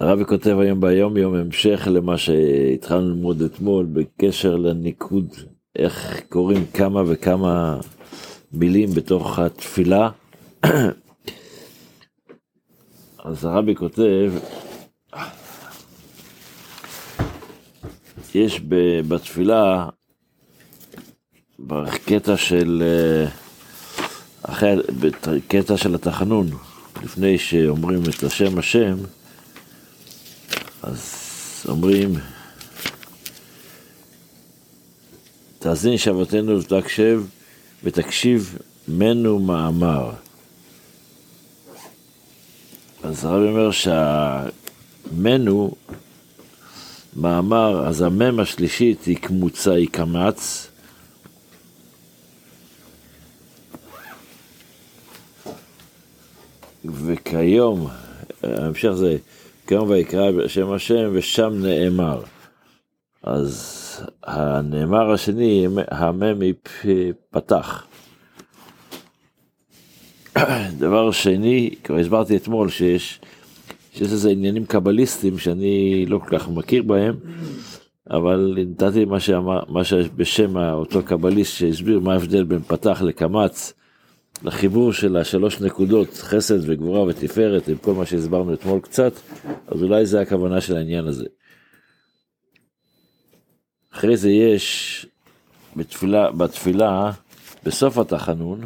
הרבי כותב היום ביום יום המשך למה שהתחלנו ללמוד אתמול בקשר לניקוד, איך קוראים כמה וכמה מילים בתוך התפילה. אז הרבי כותב, יש בתפילה, בקטע של, אחרי, בקטע של התחנון, לפני שאומרים את השם השם, אז אומרים, תאזין שבתנו ותקשב ותקשיב מנו מאמר. אז הרב אומר שהמנו, מאמר, אז המם השלישית היא קמוצה, היא קמץ. וכיום, ההמשך זה, כיום ויקרא בשם השם ושם נאמר. אז הנאמר השני, המם פתח. דבר שני, כבר הסברתי אתמול שיש, שיש איזה עניינים קבליסטיים שאני לא כל כך מכיר בהם, אבל נתתי מה שבשם אותו קבליסט שהסביר מה ההבדל בין פתח לקמץ, לחיבור של השלוש נקודות, חסד וגבורה ותפארת, עם כל מה שהסברנו אתמול קצת, אז אולי זה הכוונה של העניין הזה. אחרי זה יש בתפילה, בתפילה, בסוף התחנון,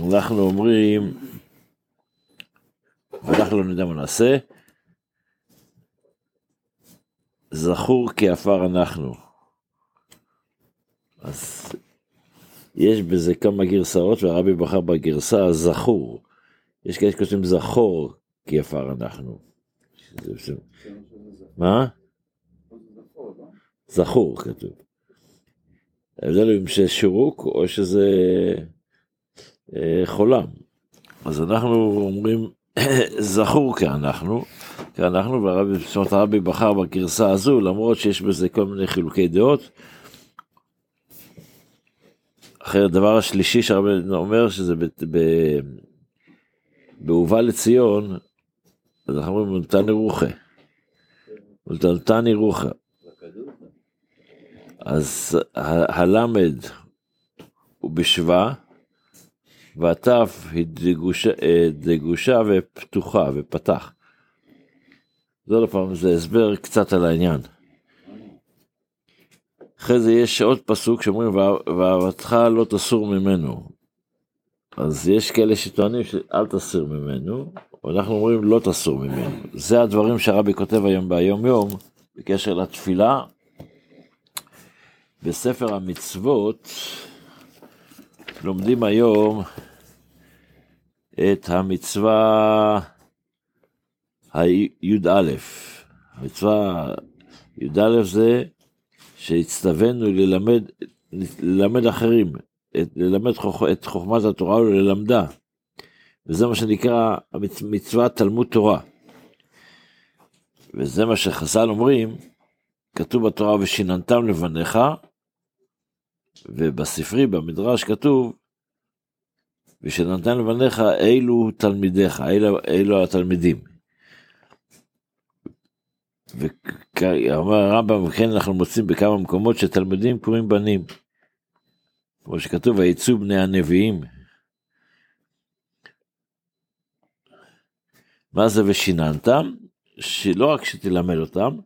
אנחנו אומרים, ואנחנו לא נדע מה נעשה, זכור כי עפר אנחנו. אז יש בזה כמה גרסאות, והרבי בחר בגרסה זכור. יש כאלה שכותבים זכור כי עפר אנחנו. מה? זכור כתוב. ההבדל הוא אם זה שירוק או שזה אה, חולם. אז אנחנו אומרים, זכור כאנחנו, כאנחנו, והרבי, זאת אומרת הרבי בחר בגרסה הזו, למרות שיש בזה כל מיני חילוקי דעות. אחרי הדבר השלישי שהרבי אומר, שזה בהובא לציון, אז אנחנו אומרים, נתן רוחה. נתן רוחה. אז הלמד הוא בשבא, והתף היא דגושה, אה, ופתוחה ופתח. זה עוד פעם, זה הסבר קצת על העניין. אחרי זה יש עוד פסוק שאומרים, ואהבתך לא תסור ממנו. אז יש כאלה שטוענים שאל תסיר ממנו, ואנחנו אומרים לא תסור ממנו. זה הדברים שהרבי כותב היום ביום יום, בקשר לתפילה. בספר המצוות לומדים היום את המצווה הי"א. המצווה י"א זה שהצטווינו ללמד, ללמד אחרים, את, ללמד חוכ, את חוכמת התורה וללמדה. וזה מה שנקרא מצוות תלמוד תורה. וזה מה שחז"ל אומרים, כתוב בתורה ושיננתם לבניך, ובספרי, במדרש כתוב, ושנתן לבניך אילו תלמידיך, אילו, אילו התלמידים. ואומר הרמב"ם, וכן אנחנו מוצאים בכמה מקומות שתלמידים קוראים בנים. כמו שכתוב, ויצאו בני הנביאים. מה זה ושיננתם? שלא רק שתלמד אותם,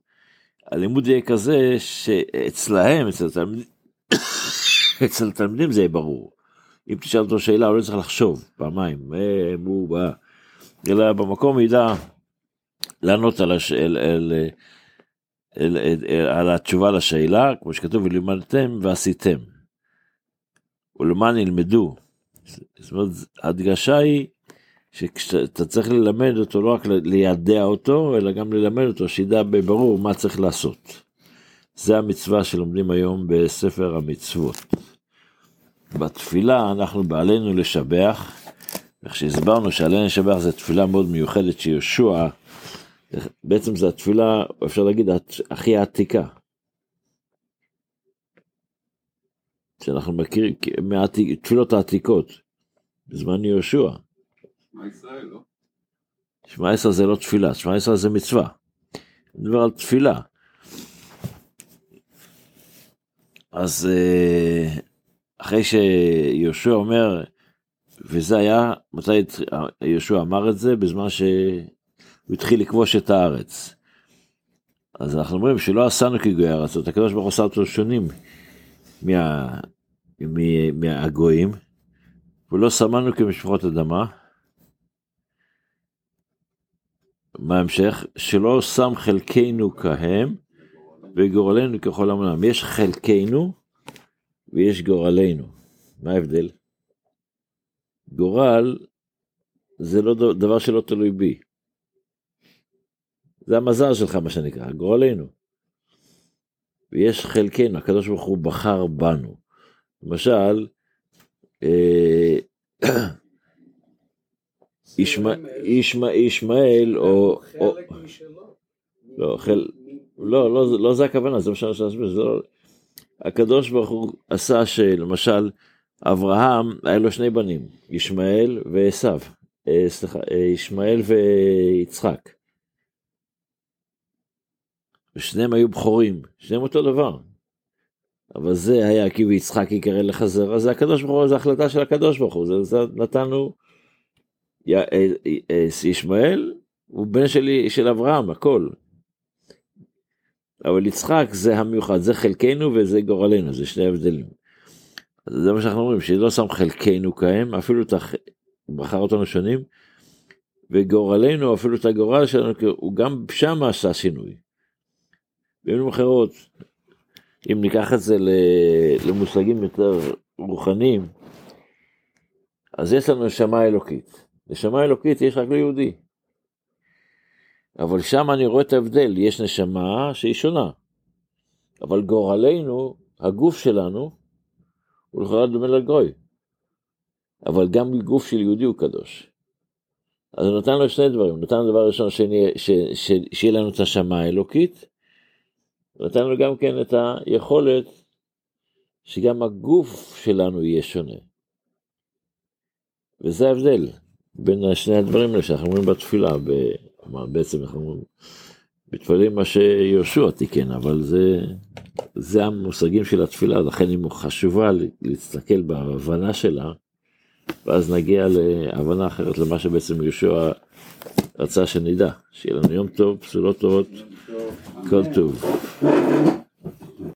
הלימוד יהיה כזה שאצלהם, אצל התלמידים, אצל התלמידים זה יהיה ברור. אם תשאל אותו שאלה, הוא לא צריך לחשוב פעמיים, אה, הוא בא, אלא במקום ידע לענות על, הש... אל, אל, אל, אל, אל, על התשובה לשאלה, כמו שכתוב, ולימדתם ועשיתם. ולמען ילמדו. זאת אומרת, ההדגשה היא שאתה צריך ללמד אותו, לא רק לידע אותו, אלא גם ללמד אותו, שידע בברור מה צריך לעשות. זה המצווה שלומדים היום בספר המצוות. בתפילה אנחנו בעלינו לשבח, איך שהסברנו שעלינו לשבח זה תפילה מאוד מיוחדת שיהושע, בעצם זו התפילה, אפשר להגיד, הכי עתיקה. שאנחנו מכירים, תפילות העתיקות, בזמן יהושע. שמע ישראל, לא? שמע ישראל זה לא תפילה, שמע ישראל זה מצווה. אני מדבר על תפילה. אז אה, אחרי שיהושע אומר, וזה היה, מתי יהושע אמר את זה? בזמן שהוא התחיל לכבוש את הארץ. אז אנחנו אומרים שלא עשינו כגוי הארצות, הקדוש ברוך הוא עשה אותו שונים מה, מה, מהגויים, ולא שמענו כמשפחות אדמה. מה ההמשך? שלא שם חלקנו כהם וגורלנו ככל העולם. יש חלקנו ויש גורלנו. מה ההבדל? גורל זה לא דבר שלא תלוי בי. זה המזל שלך מה שנקרא, גורלנו. ויש חלקנו, הקדוש ברוך הוא בחר בנו. למשל, אה, ישמעאל או... לא, חל... לא, לא, לא זה הכוונה, זה מה שאני רוצה להסביר, לא... הקדוש ברוך הוא עשה שלמשל אברהם היה לו שני בנים, ישמעאל ועשו, אה, סליחה, אה, ישמעאל ויצחק. ושניהם היו בכורים, שניהם אותו דבר. אבל זה היה כי ויצחק יקרא לך זרע, זה הקדוש ברוך הוא, זו החלטה של הקדוש ברוך הוא, זה, זה נתנו, אה, אה, ישמעאל הוא בן שלי, של אברהם, הכל. אבל יצחק זה המיוחד, זה חלקנו וזה גורלנו, זה שני הבדלים. זה מה שאנחנו אומרים, שלא שם חלקנו כהם, אפילו את הח... בחר אותנו שונים, וגורלנו, אפילו את הגורל שלנו, הוא גם שם עשה שינוי. במילים אחרות, אם ניקח את זה למושגים יותר רוחניים, אז יש לנו נשמה אלוקית. נשמה אלוקית יש רק ליהודי. אבל שם אני רואה את ההבדל, יש נשמה שהיא שונה. אבל גורלנו, הגוף שלנו, הוא לכאורה דומה לגוי. אבל גם גוף של יהודי הוא קדוש. אז הוא נתן לו שני דברים, נתן לו דבר ראשון שיהיה לנו את השמה האלוקית, ונתן לו גם כן את היכולת שגם הגוף שלנו יהיה שונה. וזה ההבדל בין שני הדברים האלה שאנחנו אומרים בתפילה, ב... בעצם אנחנו אומרים, מתפללים מה שיהושע תיקן, אבל זה, זה המושגים של התפילה, לכן היא חשובה להסתכל בהבנה שלה, ואז נגיע להבנה אחרת למה שבעצם יהושע רצה שנדע, שיהיה לנו יום טוב, פסולות טובות. כל טוב.